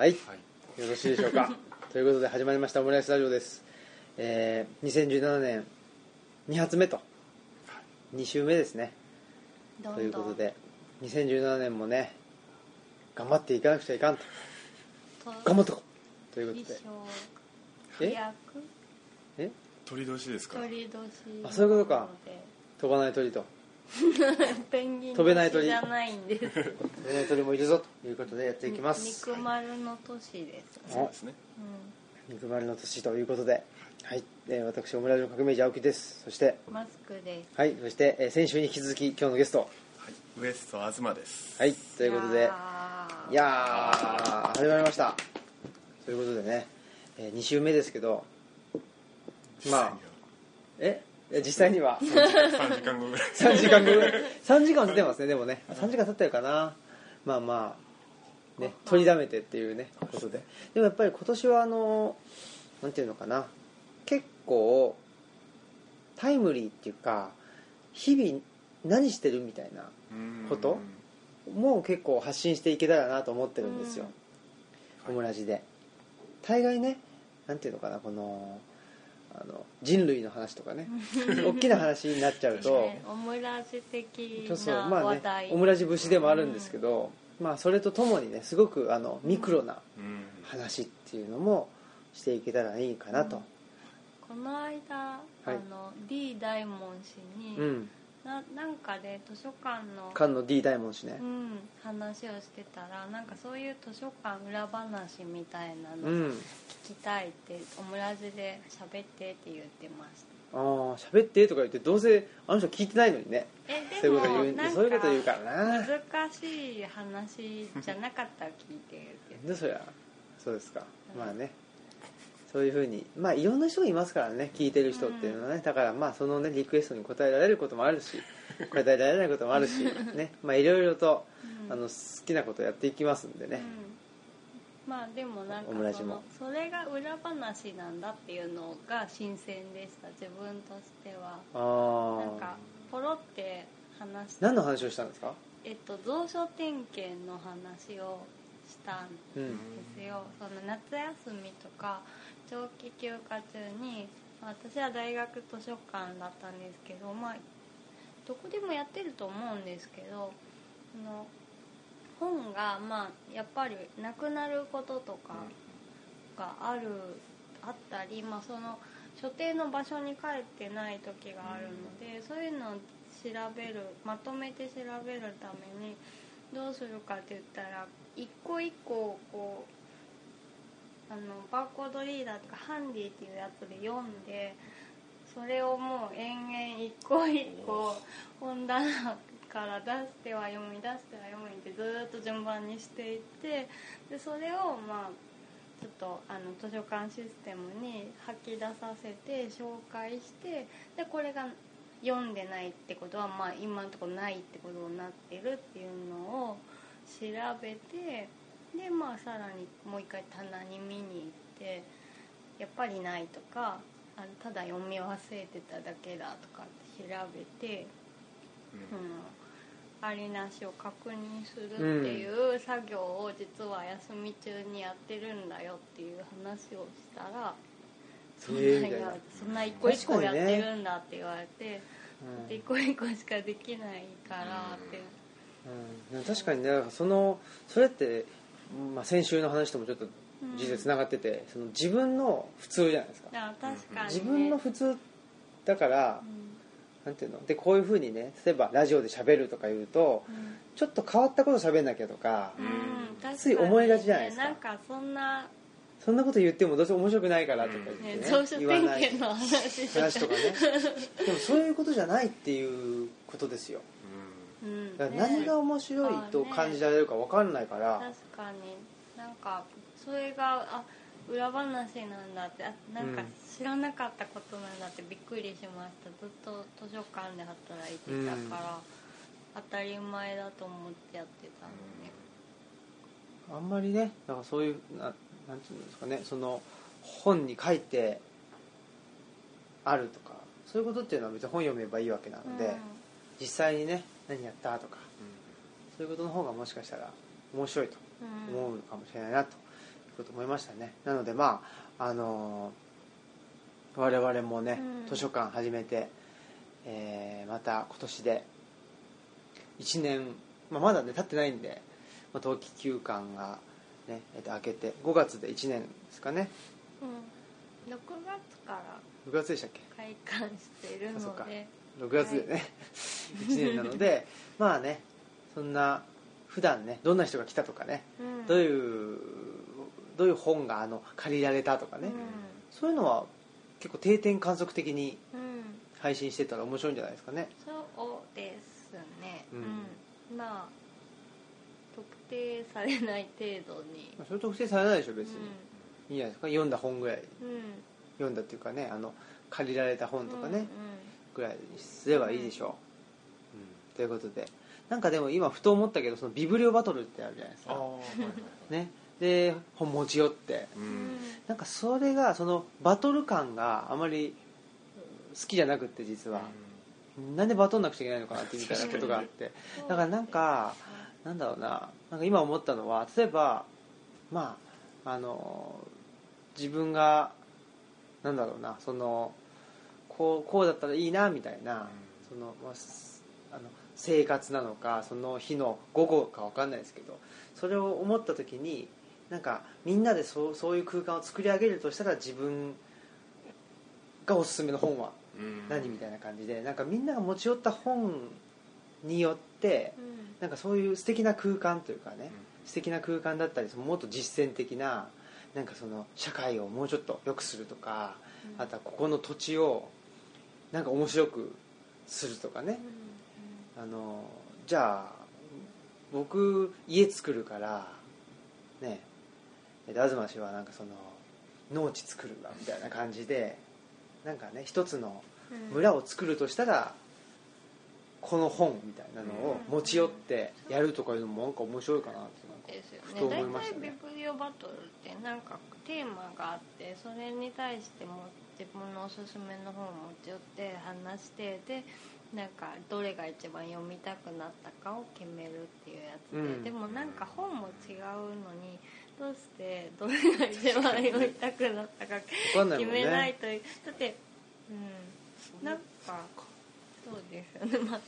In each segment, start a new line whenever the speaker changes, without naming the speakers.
はい。
はい。
よろしいでしょうか。ということで始まりましたオムライスラジオです、えー、2017年2発目と。2週目ですね。
どんどん。
ということで2017年もね頑張っていかなくちゃいかんと。
と
頑張ってこう。ということ
衣
で
装
え？
役
え？
鳥年ですから。
鳥年
あそういうことか。飛ばない鳥と
ペンギン
飛べない鳥
年じゃないんです。
飛べない鳥。もいるぞということでやっていきます。
肉丸の年です
そうですね。
肉丸の年ということではい、えー私オムライスの革命児青木です。そして
うんマスクです。
はい。そして、えー先週に引き続き今日のゲスト。
はい。ウエスト東です。
はい。ということで
やー。
いやー始まりました。ということでね、え2週目ですけどまあええ？実際には。
3時間後ぐらい。
3時間ぐらい。3時間は経ってますねでもね。3時間経ってるかな。まあまあね取りだめてっていうねことで。でもやっぱり今年はあのなんていうのかな。結構タイムリーっていうか日々何してるみたいな
うん
こともう結構発信していけたらなと思ってるんですよ、
うん。
オムラジで。大概ねなんていうのかなこのあの人類の話とかね 大きな話になっちゃうと
ねオムラジ的
そうそう
な
まあね
話題。
オムラジ節でもあるんですけど、まあそれとともにねすごくあのミクロな
うん。
話っていうのもしていけたらいいかなと。
この間、あの D 大門氏に、
うん
ななんかで図書館の
菅野 D 大門氏ね。
うん、話をしてたらなんかそういう図書館裏話みたいな
う
の
ん。
聞きたいって、オムラジで喋ってって言ってました。
ああ喋ってとか言ってどうせあの人聞いてないのにね。
え
そうい
でも
うこと言うそういうこと言うからな。
難しい話じゃなかったら聞いてるけど。
でそりゃそうですか、
うん
まあねそういうふうにまあいろんな人がいますからね聞いてる人っていうのはね、だからまあそのねリクエストに応えられることもあるし答えられないこともあるしね。まあいろいろと、
うん。
あの好きなことやっていきますんでね、
うん、まあでもなんかそのそれが裏話なんだっていうのが新鮮でした自分としては。
あ
なんか
あ
ポロって話して
何の話をしたんですか？
えっと蔵書点検の話をしたん
うん
ですよ。その夏休みとか長期休暇中にまあ私は大学図書館だったんですけどまあどこでもやってると思うんですけどその本がまあやっぱりなくなることとかがあるあったり、まあ、その所定の場所に帰ってない時があるので、そういうのを調べるまとめて調べるためにどうするかって言ったら一個一個こうあのバーコードリーダーとかハンディっていうやつで読んでそれをもう延々一個一個本棚から出しては読み出しては読みってずっと順番にしていってでそれをまあちょっとあの図書館システムに吐き出させて紹介してでこれが読んでないってことは、まあ、今のところないってことになってるっていうのを調べてでまあさらにもう一回棚に見に行ってやっぱりないとかあのただ読み忘れてただけだとかって調べて、うん、ありなしを確認するっていう作業を実は休み中にやってるんだよっていう話をしたら。そんなやそんな一個一個やってるんだって言われて、
うん。
で一個一個しかできないからって、
うん、確かにねそのそれって、まあ、先週の話ともちょっと実際つながってて、その自分の普通じゃないですか。
あ確かに、ね、
自分の普通だから
うん。
なんていうの？でこういうふうにね例えばラジオで喋るとか言うと
うん。
ちょっと変わったこと喋んなきゃとか、
うん
つい思いがちじゃないですか。
なんかそんな、
そんなこと言ってもどうせ面白くないからとか言って
ね
ね、
増殖点
言わない
話とか
ね。でもそういうことじゃないっていうことですよ
うん。
何が面白いと感じられるか分かんないから、
確かに。なんかそれがあ裏話なんだって。あなんか知らなかったことなんだって。びっくりしました。ずっと図書館で働いてたから、当たり前だと思ってやってたのね
あんまりねなんかそういうななんていうんですかね。その本に書いてあるとか。そういうことっていうのは別に本読めばいいわけなので、実際にね何やった？とか。そういうことの方がもしかしたら面白いと思うかもしれないなとこと思いましたね。なのでまああのー我々もね、
うん。
図書館始めて、えーまた今年で1年、まあ、まだね経ってないんで、まあ、冬季休館が、ねえっと明けて5月で1年ですかね。
うん、6月から
6月でしたっけ？
開館してるので
6月でね、1年なのでまあねそんな普段ねどんな人が来たとかね
うん。
どういうどういう本があの借りられたとかね、そういうのは結構定点観測的に
うん、うん、
配信してたら面白いんじゃないですかね。
そうですね。
う
うん。ん、まあ特定されない程度に。
まあそれ特定されないでしょ別に、
う
いいんじゃないですか。読んだ本ぐらい。
んうん。
読んだっていうかねあの借りられた本とかね、
うん
ぐらいにすればいいでしょう、うん。ということで。なんかでも今ふと思ったけどそのビブリオバトルってあるじゃないですか。ね。で本持ち寄って。
う
うん。ん
なんかそれがそのバトル感があまり好きじゃなくって実は、なんでバトんなくちゃいけないのかなってみたいなことがあって。だからなんかなんだろうな。なんか今思ったのは例えばまああの自分がなんだろうなそのこうこうだったらいいなみたいな、そのまあの生活なのかその日の午後か分かんないですけどそれを思った時になんかみんなでそうそういう空間を作り上げるとしたら自分がおすすめの本は
うん。
何みたいな感じでなんかみんなが持ち寄った本によって
うん。
なんかそういう素敵な空間というかね素敵な空間だったりそのもっと実践的ななんかその社会をもうちょっと良くするとかあとはここの土地をなんか面白くするとかね。あのじゃあ僕家作るからねで東氏はなんかその農地作るんだみたいな感じでなんかね一つの
うん。
村を作るとしたらこの本みたいなのを持ち寄ってやるとかいうのもなんか面白いかなってなふと思いましたね。
ビブリオバトルってなんかテーマがあってそれに対しても自分のおすすめの本を持ち寄って話してでなんかどれが一番読みたくなったかを決めるっていうやつで、
うん。
でもなんか本も違うのにどうしてどれが一番読みたくなったか決めないといだってうんなんかそうですよね。まあ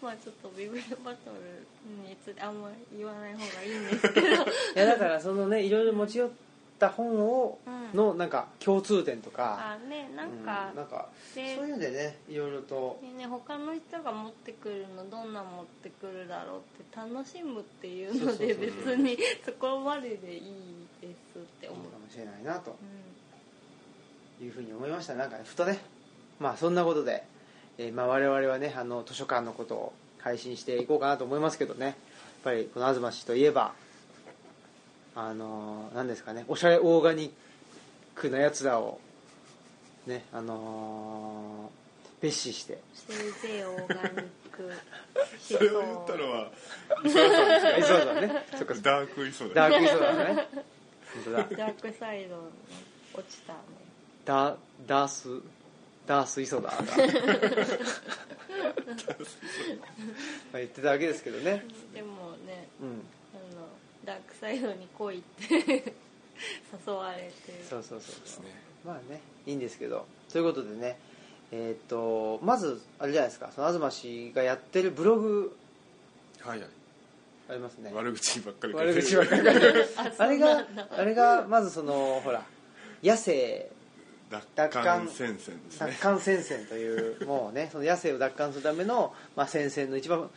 まあちょっとビブリオバトルについてあんまり言わない方がいいんですけど。
いやだからそのねいろいろ持ち寄った本を
うん。
のなんか共通点とか、
あねなんか
うん、なんか
で
そういうのでねいろいろと。
でね他の人が持ってくるのどんな持ってくるだろうって楽しむっていうので別にそこまででいいですって思う、
かもしれないなと
う
いうふうに思いました。なんかねふとねまあそんなことで、えーまあ、我々はねあの図書館のことを配信していこうかなと思いますけどね。やっぱりこの東氏といえばあのー何ですかねおしゃれオーガニックなやつらをねあのー蔑視して。
ん、せいぜいオーガニック。
それを言ったのは磯田さんです
えそうだねそっか。
かダーク磯田。
ダークイソだね。本当だ。
ダークサイドに落ちたね。
ダダースダースイソダーがまあ言ってたわけですけどね。
でもね
うん。
あのダークサイドに来いって 誘われて。
そうそうそう
ですね
まあねいいんですけど。ということでねえーっとまずあれじゃないですか。その東氏がやってるブログ。
はいはい。
ありますね。
悪口ばっかり
悪口ばっかり書いてる。
あ
あれが あれがまずそのほら野生
奪還戦線ですね。
奪還戦線というもうねその野生を奪還するための、まあ、戦線の一番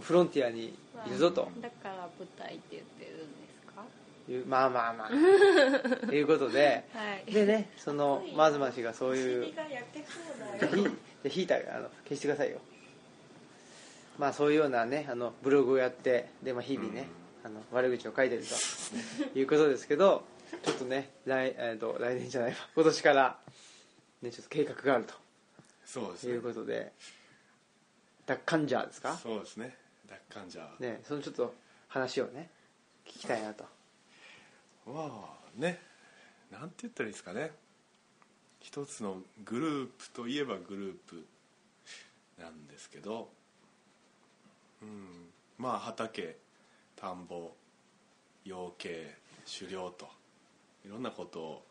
フロンティアにいるぞと。
だから舞台って言ってるんですか？
いうまあまあまあ。いうことで。
はい。
でねそのマズマ氏がそう
お
いう
尻が焼けそう
じゃあの消してくださいよ。まあそういうようなねあのブログをやってで、まあ、日々ね、あの悪口を書いてると。いうことですけどちょっとね来,、えー、と来年じゃないわ。今年から、ね、ちょっと計画があると。い
そうですね。
うことで。奪還ジャーですか？
そうですね奪還じゃあ。
ねそのちょっと話をね聞きたいなと。
まあねなんて言ったらいいですかね。一つのグループといえばグループなんですけど。うんまあ畑田んぼ養鶏狩猟と。いろんなことを、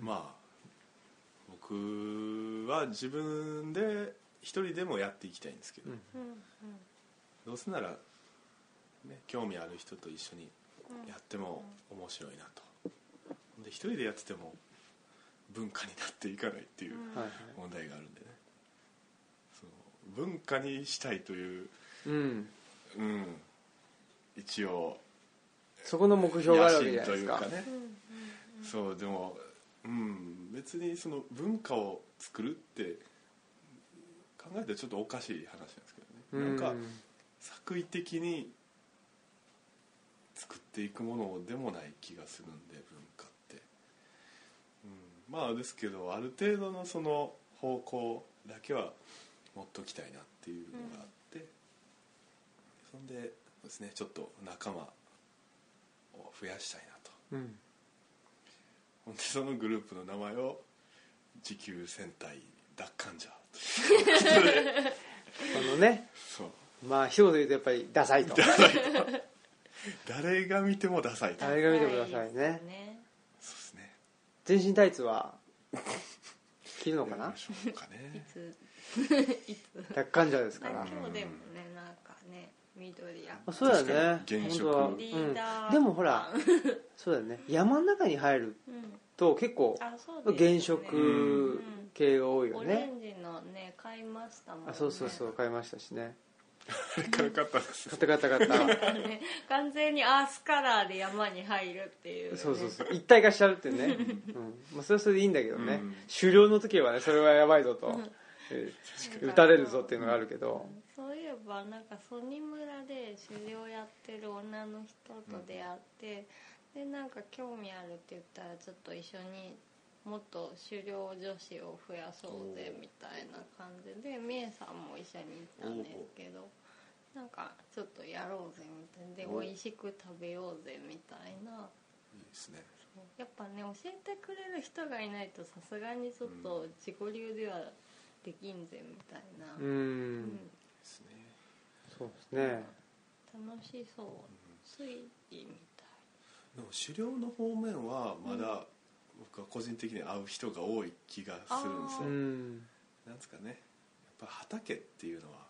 まあ僕は自分で一人でもやっていきたいんですけど、
うん
うん
どうせなら、ね、興味ある人と一緒にやっても面白いなと。で一人でやってても文化になっていかないっていう問題があるんでね。その文化にしたいという、
うん。
うん、一応
そこの目標があるわけじゃない
野
ですか。
心というかね。そうでも、うん、別にその文化を作るって考えたらちょっとおかしい話なんですけどね、なんか作為的に作っていくものでもない気がするんで文化って、うん、まあですけどある程度のその方向だけは持っときたいなっていうのがあって、そんでそうですねちょっと仲間を増やしたいなと。
うん。
ほんでそのグループの名前を持久戦隊奪還者
あのね
そう
まあ一言で言うとやっぱりダサいと。
誰が見てもダサいと。
誰が見てもダサいね。
そうですね。
全身タイツは着るのかな？
やりましょうか
い
ね
つ？いつ？
奪還者ですから。
今日でもねなんかね緑や
あそうだよね
現職
うん、でもほらそうだよね。山の中に入る
うん。
と結構
あそうですね。
原色系が多いよ
オレ
ね
ンジのね買いましたもんね。
あそうそうそう買いましたしね
軽かったです
買った買った買った。
ね 完全にアースカラーで山に入るっていう、ね、
そうそうそう。一体化しちゃうっていうね、うん。まあ、それはそれでいいんだけどね、
うん。
狩猟の時はねそれはやばいぞと、えー撃たれるぞっていうのがあるけど、
そういえばなんか曽根村で狩猟やってる女の人と出会って、でなんか興味あるって言ったらちょっと一緒にもっと狩猟女子を増やそうぜみたいな感じでみえさんも一緒に行ったんですけどなんかちょっとやろうぜみたいな。で
お
美味しく食べようぜみたいな。い
いですね。
やっぱね教えてくれる人がいないとさすがにちょっと自己流ではできんぜみたいな、
う
うん
ん
ですね。
そうですね。
楽しそう。推理みたい。
でも狩猟の方面はまだ僕は個人的に会う人が多い気がするんです
う
よ
ん。
なんですかね。やっぱ畑っていうのは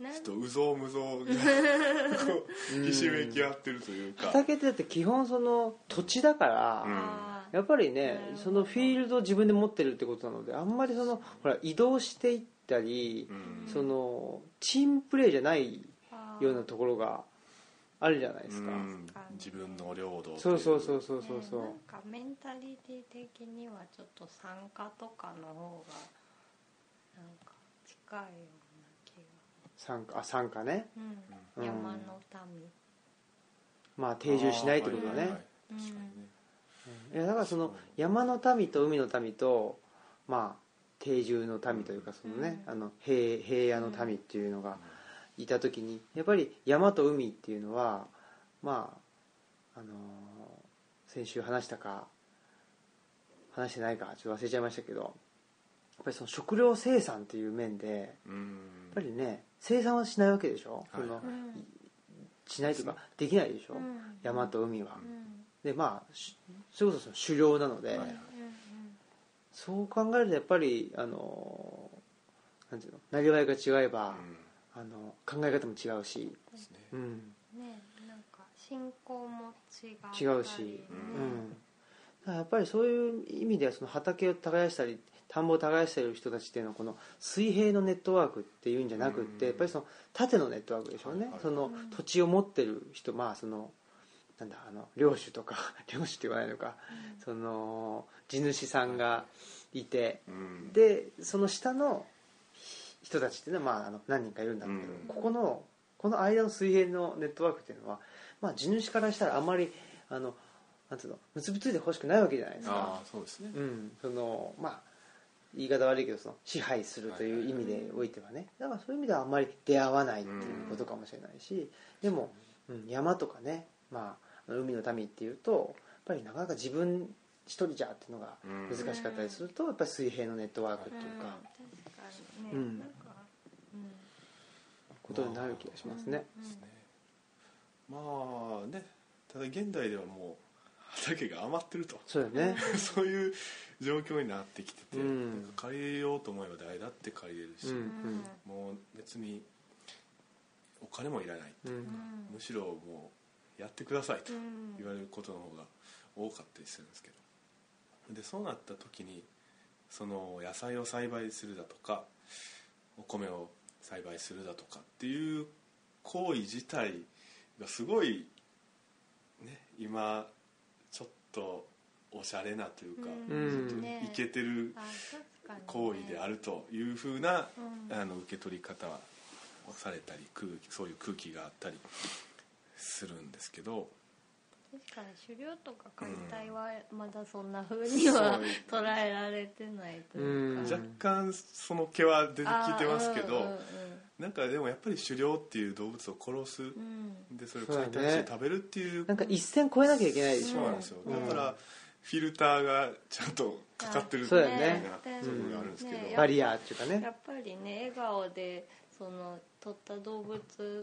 ちょっとうぞうむぞうがこうひしめき合ってるというか。
畑ってだって基本その土地だから、やっぱりねそのフィールドを自分で持ってるってことなのであんまりそのほら移動していったり、
うん。
そのチームプレーじゃないようなところがあるじゃないですか、
うん。自分の領土
そう。そうそう
う
そうそうそう、
ねなんかメンタリティ的にはちょっと参加とかの方がなんか近いよ
参加あ参加ね。
が、う、
うん。ん
山の民。
まあ定住しないってことだね、
はい確かにね。
いやだからその山の民と海の民とまあ定住の民というかそのね、
うん。
あの平平野の民っていうのがいた時にやっぱり山と海っていうのはまああのー先週話したか話してないかちょっと忘れちゃいましたけどやっぱりその食料生産っていう面で
うん
ぱりね生産はしないわけでしょ、
はい。
その
うん。
しないというかできないでしょ、
うん。
山と海は、
うん。
でまあしそれこそその狩猟なので、
はい。
そう考えるとやっぱりあのなんていうの？なりわいが違えば、
うん。
あの考え方も違うし、
ね
うん
うん。ねなんか信仰も違ったり。
違うし。
ね
うん。やっぱりそういう意味ではその畑を耕したり田んぼを耕している人たちっていうのはこの水平のネットワークっていうんじゃなくって、
うん。
やっぱりその縦のネットワークでしょうね、
はいはい。
その
うん
土地を持ってる人まあそのなんだあの領主とか 領主って言わないのか、その地主さんがいて、
うん。
でその下の人たちっていうのは、まあ、あの何人かいるんだろうけど、
うん。
ここのこの間の水平のネットワークっていうのは、まあ、地主からしたらあまりあのなんていうの結びついてほしくないわけじゃないですか、
そうですね。
うん、そのまあ言い方悪いけどその支配するという意味でおいてはね。だからそういう意味ではあんまり出会わないっていうことかもしれないし、でも、うん、山とかね、まあ、海の民っていうとやっぱりなかなか自分一人じゃっていうのが
うん
難しかったりするとやっぱり水平のネットワークっていうか、
うん。
ことになる気がしますね。
まあねただ現代ではもう畑が余ってると。
そうね。
そういう状況になってきてて、
うん。
借りようと思えば誰だって借りれるし、
うん
もう別にお金もいらない、
うん。
むしろもうやってくださいと
うん。
言われることの方が多かったりするんですけど。でそうなった時にその野菜を栽培するだとかお米を栽培するだとかっていう行為自体がすごいね今とおしゃれなというか、
うん。
ちょっと
ね。
イケてる行為であるというふうな、
うん。
あの受け取り方をされたり空気そういう空気があったりするんですけど
確かに狩猟とか解体はまだそんな風には、
そう
捉えられてないというか、
うん。
若干その毛は出てきてますけど、
うんうん
なんかでもやっぱり狩猟っていう動物を殺す、
うん。
でそれを解体して食べるっていう。
なんか一線越えなきゃいけないでしょ
そうなんですよ、
うん。
だからフィルターがちゃんとかかってる
そうだよね。
みたいなところがあるんですけど、
ね
バリアっていうか
や
ね
っぱりね笑顔でその撮った動物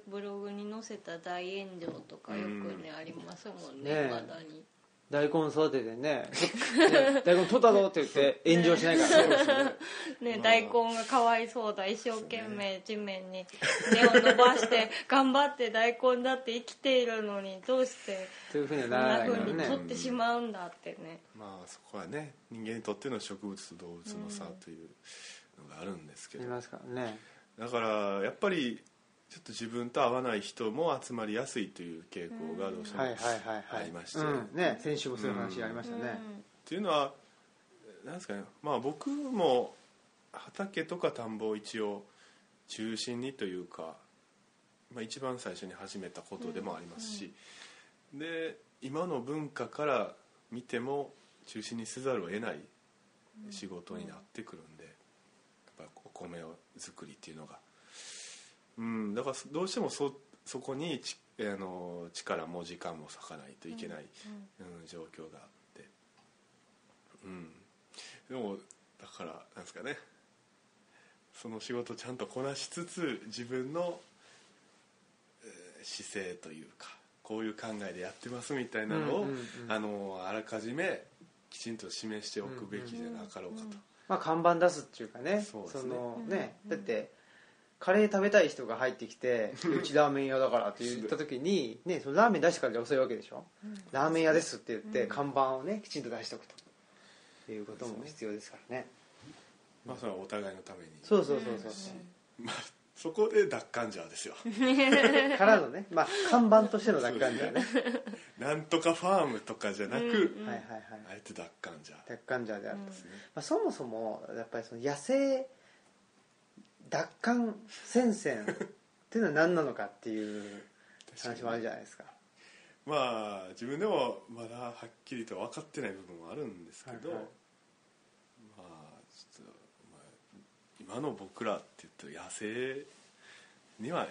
ブログに載せた大炎上とかよくね、ありますもんね
ね
まだに。
大根育ててね。ね大根取ったぞって言って炎上しないからね。
ね、
まあ
大根がかわいそうだ一生懸命地面に根を伸ばして頑張って大根だって生きているのにどうして
そういうふうに
取ってしまうんだってね。
まあそこはね人間にとっての植物と動物の差というのがあるんですけど、
いますからね
だからやっぱりちょっと自分と合わない人も集まりやすいという傾向がどうしてもありまして。
うん。ね先週もそういう話ありましたね。
っていうのはなん。ですかねまあ僕も畑とか田ん。ぼを一応中心にというか、まあ、一番最初に始めたことでもありますし、で今の文化から見ても中心にせざるを得ない仕事になってくるん。で、やっぱお米を作りっていうのが。うんだからどうしてもそそこにちあの力も時間も割かないといけない、うん状況があって。うん。でもだからなんですかね。その仕事をちゃんとこなしつつ自分の、えー姿勢というかこういう考えでやってますみたいなのを、
うんうんうん。
あのあらかじめきちんと示しておくべきじゃなかろうかと、
まあ看板出すっていうかね
そうですね。
のね
うん
だってカレー食べたい人が入ってきて「うちラーメン屋だから」って言った時にねそのラーメン出してからじゃ遅いわけでしょ？ラーメン屋ですって言って看板をねきちんと出しておくと。いうことも必要ですからね。
まあそれはお互いのために。
そうそうそうそう。
まあそこで奪還ジャーですよ。
からのね。まあ看板としての奪還じゃね。
なんとかファームとかじゃなく、
はいはいはい。
あえて奪還ジャー
奪還じゃであると、
ですね、
まあ、そもそもやっぱりその野生奪還戦線っていうのは何なのかっていう話もあるじゃないですか。
まあ自分でもまだはっきりと分かってない部分もあるんですけど、
はいはい
まあちょっと、まあ、今の僕らって言ったら野生には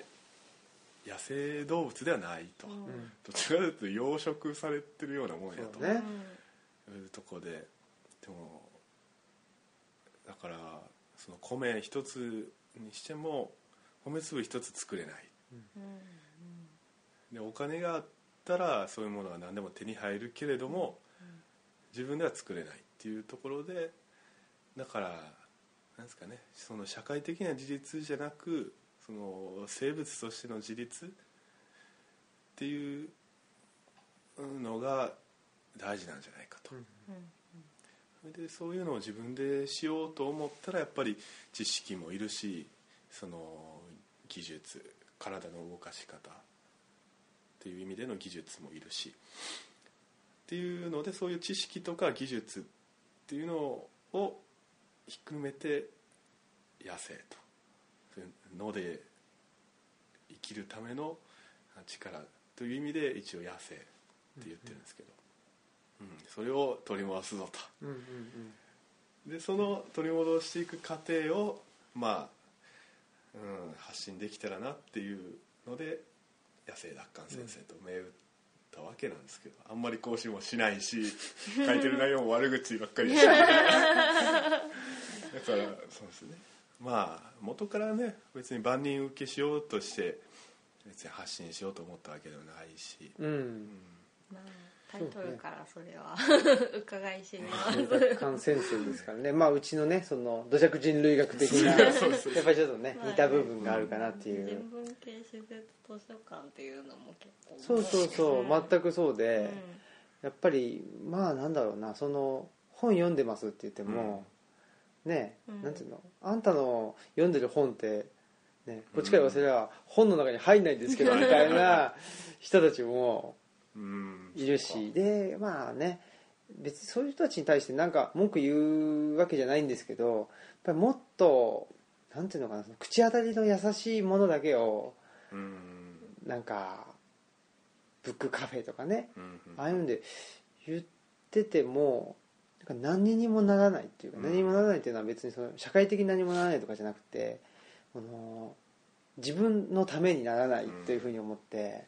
野生動物ではないと、
うん。
どちらかというと養殖されてるようなもんやと。
ね。
いうとこで。でもだからその米一つにしても米粒一つ作れない。でお金があったらそういうものは何でも手に入るけれども自分では作れないっていうところでだからなんですかねその社会的な自立じゃなくその生物としての自立っていうのが大事なんじゃないかと。それでそういうのを自分でしようと思ったらやっぱり知識もいるしその技術体の動かし方っていう意味での技術もいるしっていうのでそういう知識とか技術っていうのをひっくるめて野生と。そういうので生きるための力という意味で一応野生って言ってるんですけど、うん。それを取り戻すぞと。
うんうんうん。
でその取り戻していく過程をまあ、うん、発信できたらなっていうので野生奪還先生と銘打ったわけなんですけどあんまり講師もしないし書いてる内容も悪口ばっかりし。て だからそうですね。まあ元からね別に万人受けしようとして別に発信しようと思ったわけではないし、
うん。
うん。
まあタイトルからそれは。伺 い知ります。
若干先生ですからね。まあうちのねその 土着人類学的なやっぱりちょっとね似た部分があるかなっていう。
人文系施設図書館っていうのも結構
そうそうそう。
うん。
全くそうで、
うん。
やっぱりまあなんだろうな。その本読んでますって言っても、ね
うん。
なんていうの？あんたの読んでる本って、ね、こっちから言わせれば本の中に入んないんですけどみたいな人たちも
うん
いるしでまあね別にそういう人たちに対してなんか文句言うわけじゃないんですけどやっぱりもっとなんていうのかな口当たりの優しいものだけを
うん。
なんかブックカフェとかね
うん
ああいうんで言ってても何にもならないっていうか、
うん。
何にもならないっていうのは別にその社会的に何もならないとかじゃなくてあの自分のためにならないっていうふうに思って、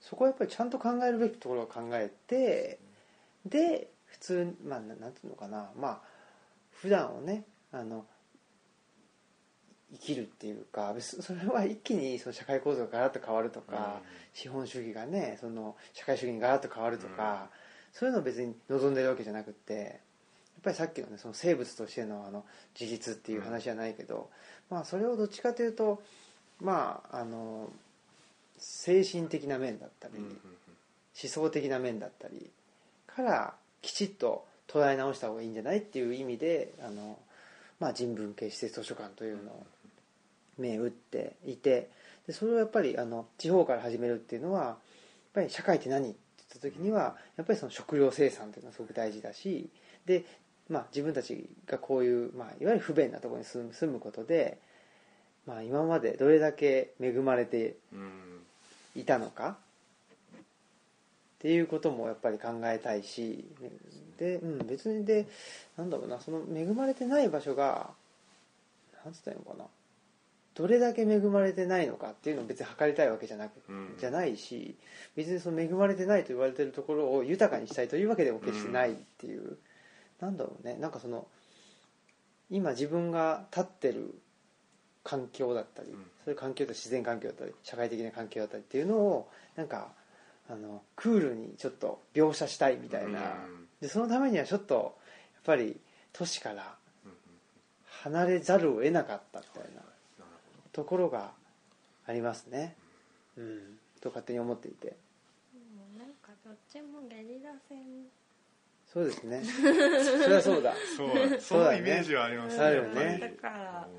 そこはやっぱりちゃんと考えるべきところを考えてで普通まあななんていうのかな。まあ普段をねあの生きるっていうかそれは一気にその社会構造がガラッと変わるとか、資本主義がねその社会主義にガラッと変わるとか、そういうのを別に望んでるわけじゃなくってやっぱりさっきの,、ね、その生物としてのあの自立っていう話じゃないけど、まあそれをどっちかというとまああの精神的な面だったり、
うんうん
思想的な面だったりからきちっと捉え直した方がいいんじゃないっていう意味であの、まあ、人文系施設図書館というのを銘打っていてでそれをやっぱりあの地方から始めるっていうのはやっぱり社会って何って言った時にはやっぱりその食料生産っていうのはすごく大事だしで、まあ、自分たちがこういう、まあ、いわゆる不便なところに住む住むことで、まあ、今までどれだけ恵まれて
うん
いたのか？っていうこともやっぱり考えたいしで、うん、別にでなんだろうなその恵まれてない場所がなんつったらいいのかな？どれだけ恵まれてないのかっていうのを別に測りたいわけじゃなく、
うん。
じゃないし別にその恵まれてないと言われてるところを豊かにしたいというわけでも決してないっていう、なんだろうね。なんかその今自分が立ってる環境だったり、
うん。
そういう環境だったり自然環境だったり社会的な環境だったりっていうのをなんかあのクールにちょっと描写したいみたいな、
うん。
でそのためにはちょっとやっぱり都市から離れざるを得なかったみたいなところがありますね、うん、と勝手に思っていて。
うんなんかどっちもゲリラ戦
そうですね。それはそうだ。
そうそ
そうだね。
のイメージはあります
あるよね。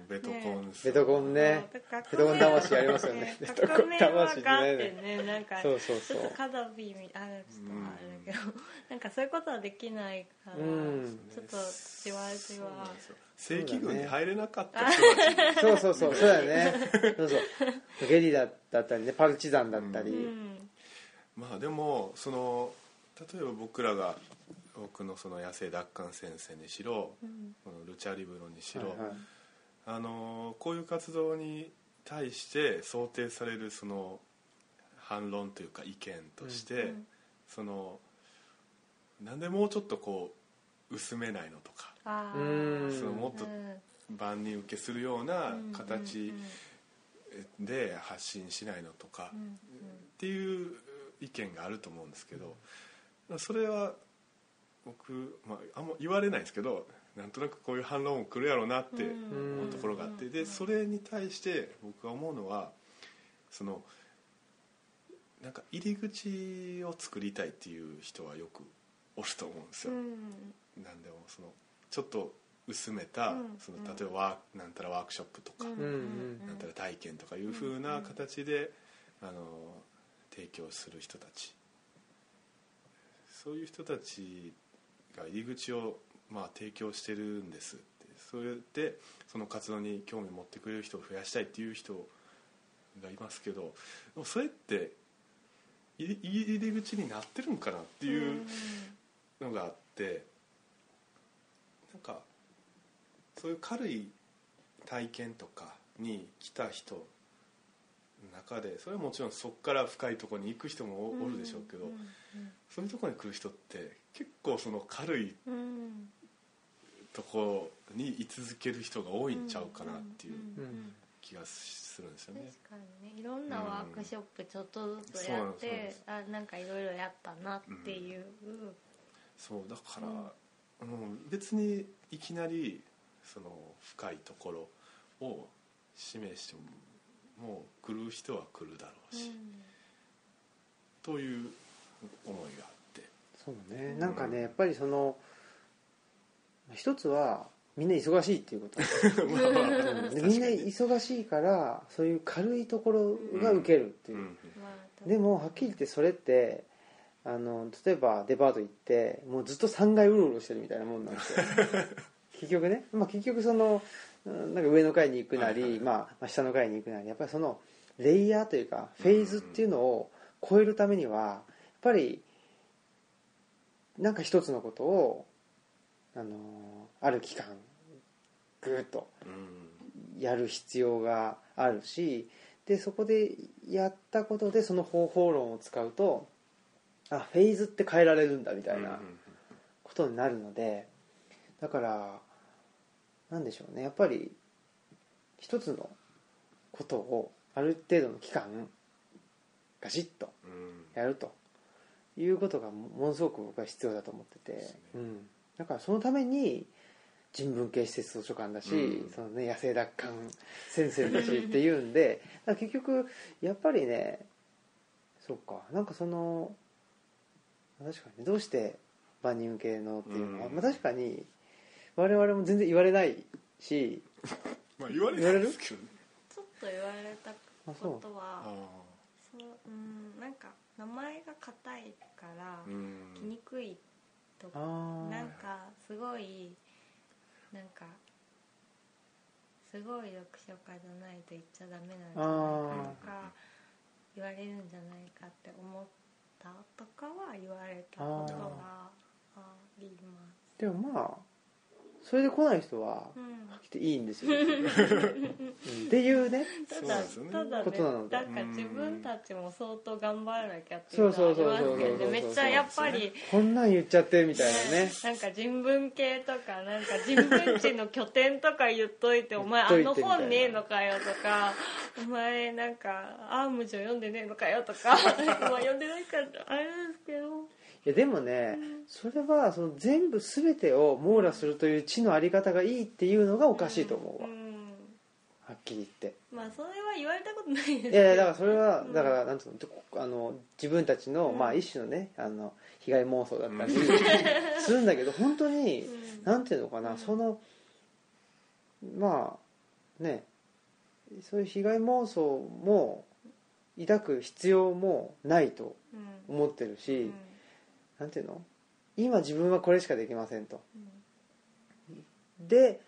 ベトコン
ベトコンね。ベトコン魂ありますよね。ベトコン魂
革命はがあってね。なんか
そうそうそう。
ちょっとカダフィーみあれちょっとあれだけど、なんかそういうことはできないから、
うん。
ちょっとじわじわ。
正規軍に入れなかった人たち
そうそうそうそう。だよね。そうそう。ゲリラだったりねパルチザンだったり、
うん。
まあでもその例えば僕らが僕のその野生奪還戦線にしろ
うん。
このルチャリブロにしろ、
はいはい。
あのこういう活動に対して想定されるその反論というか意見として、
うん。
そのなんでもうちょっとこう薄めないのとかそのもっと
うん。
万人受けするような形
うん
で発信しないのとか、
うん
っていう意見があると思うんですけど、それは僕、まあ、あんま言われないんですけどなんとなくこういう反論も来るやろうなって
うん。
思うところがあってでそれに対して僕が思うのはそのなんか入り口を作りたいっていう人はよくおると思うんですよ。
うん。
なんでもそのちょっと薄めた、
うん。
その例えばワーなんたらワークショップとか、なんたら体験とかいう風な形で、あの提供する人たち。そういう人たちが入り口を、まあ、提供してるんですって。それでその活動に興味を持ってくれる人を増やしたいっていう人がいますけどでもそれって入り入り口になってるんかなっていうのがあってなんかそういう軽い体験とかに来た人中でそれはもちろんそこから深いところに行く人もおおるでしょうけど、そういうところに来る人って結構その軽い
うんうん
ところに居続ける人が多いんちゃうかなっていう
うん
気気がするんですよね。
確かにね。いろんなワークショップちょっとずつやって、あなんかいろいろやったなっていう、
そうだから、うん別にいきなりその深いところを示してももう来る人は来るだろうし、という思いがあって。
そうね。なんかねやっぱりその一つはみんな忙しいっていうこと。うんでみんな忙しいからそういう軽いところが受けるっていう。う、
ん
まあ
でもはっきり言ってそれってあの例えばデパート行ってもうずっと3階うろうろしてるみたいなもんなんですよ。結局ね、まあ、結局そのうんなんか上の階に行くなり、
はいはい
まあ、まあ下の階に行くなりやっぱりそのレイヤーというかフェーズっていうのを超えるためにはやっぱりなんか一つのことをあのある期間ぐーっと
うん。
やる必要があるしでそこでやったことでその方法論を使うとあフェーズって変えられるんだみたいなことになるのでだからなんでしょうね。やっぱり一つのことをある程度の期間ガシッと
うん。
やるということがものすごく僕は必要だと思ってて、うん、だからそのために人文系施設図書館だし、
うん。
そのね、野生奪還先生だし っていうんで結局やっぱりねそうか。なんかその確かにどうして万人受けのっていうのは、
うん。
まあ、確かに我々も全然言われないし
まあ言われないですけどね。
ちょっと言われたことは
あ
そううんなんか名前が硬いから来にくいとかなんかすごいなんかすごい読書家じゃないと言っちゃダメなんじゃないかとか言われるんじゃないかって思ったとかは言われたことがあります。
でもまあそれで来ない人は
うん。
来ていいんですよ、う んっていうね。
ただただ
ことなので。
ねなんか自分たちも相当頑張らなきゃっていう
そう
のはあ
そうそうそうそう
りますけどねめっちゃやっぱり
こんなん言っちゃってみたいなね
なんか人文系とかなんか人文地の拠点とか言っといてお前あの本ねえのかよとかお前なんかアームジョ読んでねえのかよとかまあ読んでないからあれですけど
いやでもね、それはその全部全てを網羅するという知のあり方がいいっていうのがおかしいと思うわ、
ん
はっきり言って。
まあそれは言われたことないですけど。
いやだからそれは
うん
だからなんつうのあの自分たちの、
うん。
まあ一種のねあの被害妄想だったり するんだけど本当に
うん。
なんていうのかな、
うん。
そのまあねそういう被害妄想も抱く必要もないと
うん。
思ってるし、
うん
なんていうの？今自分はこれしかできませんと。
うん。
で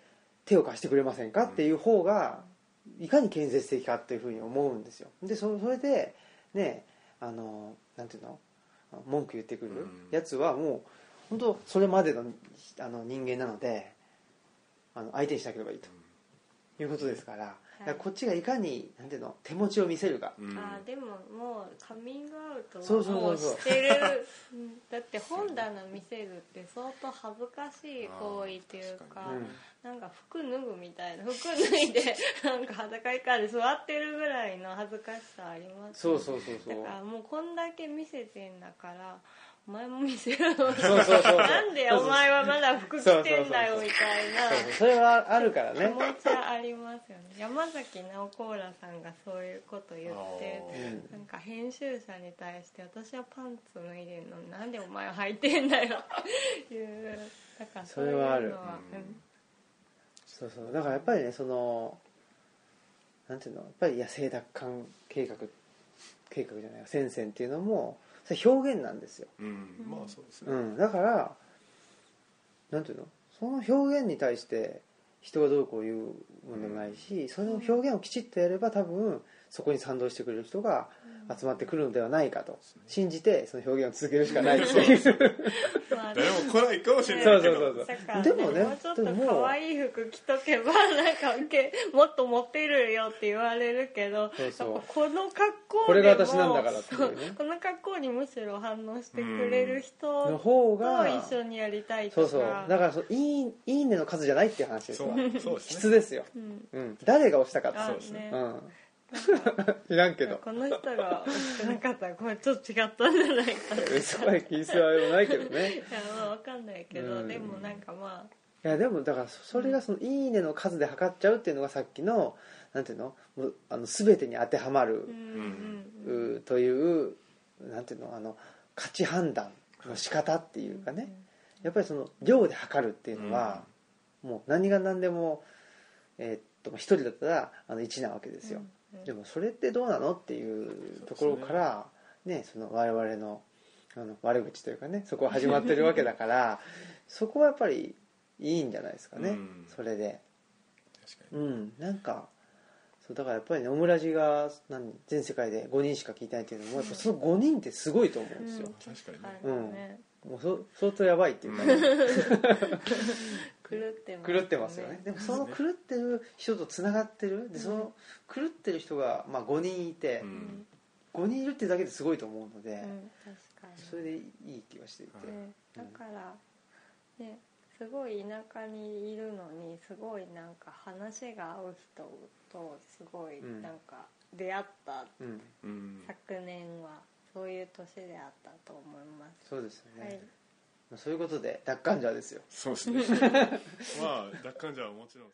手を貸してくれませんか？っていう方がいかに建設的かっていうふうに思うんですよ。でそそれでねあのなんていうの？文句言ってくる
うん。
やつはもう本当それまでのあの人間なのであの相手にしなければいいということですから,、だからこっちがいかになんていうの手持ちを見せるか、
うん。
あーでももうカミングアウト
そうそう
はもう
そう。そう
してる。う んだって本棚見せるって相当恥ずかしい行為っていうか
あー
うん
なんか服脱ぐみたいな 服脱いで なんか裸以下で座ってるぐらいの恥ずかしさあります
そうそうそうそう。
だからもうこんだけ見せてんだからお前も見せろ。よ
そうそうそう。
なんでお前はまだ服着てんだよみたいな。
それはあるから
気
ね
持ちはありますよね。山崎直子浦さんがそういうこと言ってなんか編集者に対して私はパンツ脱いでんのになんでお前は履いてんだよ。っていうだからそういうのは。
それはある。
うん。
そうそう。だからやっぱりねそのなんていうのやっぱり野生奪還計画計画じゃない戦線っていうのもそれ表現なんですよ、
うん。まあそうですね。
うん、だからなんていうの？その表現に対して人がどうこう言うものでもないしその表現をきちっとやれば多分そこに賛同してくれる人が集まってくるのではないかと。信じてその表現を続けるしかない。っていう
まあ
誰も来ないかもしれないけど。
そうそうそう。
だから
でも。ね
もうちょっと可愛い服着とけばなんか もっとモテるよって言われるけど
そうそう。
やっぱこの格好でも
これが私なんだからっていうね。
この格好にむしろ反応してくれる人
の
と
方が
一緒にやりたいとか。
そうそう。だからそういいいいねの数じゃないっていう話ですわ。
そうそうですね。
質ですよ、
うん。
うん、誰が押したかって。
あ
そうですね。
うん いらんけど。
この人が惜しくなかった。らこれちょっと違ったんじゃないかって。い
そこは気にするあれもないけどね。
やまあわかんないけど、
うん。
でもなんかま
いやでもだからそそれがその「いいね」の数で測っちゃうっていうのがさっきのなんていうの？もうあの全てに当てはまる。
あ、うんうん。
というなんていうの？あの価値判断の仕方っていうかね。やっぱりその量で測るっていうのは、もう何が何でもえーっと1人だったらあの1なわけですよ、
うん
でもそれってどうなのっていうところからね。その我々のあの悪口というかねそこは始まってるわけだから そこはやっぱりいいんじゃないですかね、
うん。
それで。
確かに。
うんなんかそうだからやっぱりねオムラジが何全世界で5人しか聞いてないっていうのもやっぱその5人ってすごいと思うんですよ、
確かにね
はいね
もうそ相当やばいっていうか、ね、
狂ってます
狂ってますよね。でもその狂ってる人とつながってる。でその狂ってる人が、まあ、5人いて
う、ん。
5人いるっていうだけですごいと思うので、
うん
それでいい気がしていて、
ね、だから、ね、すごい田舎にいるのにすごいなんか話が合う人とすごい
うん。
なんか出会った
うん、
うん。
昨年はそういう年であったと思います、
そうですよね、
はい。
まあそういうことで奪還者ですよ。
そうですね。まあ奪還者はもちろん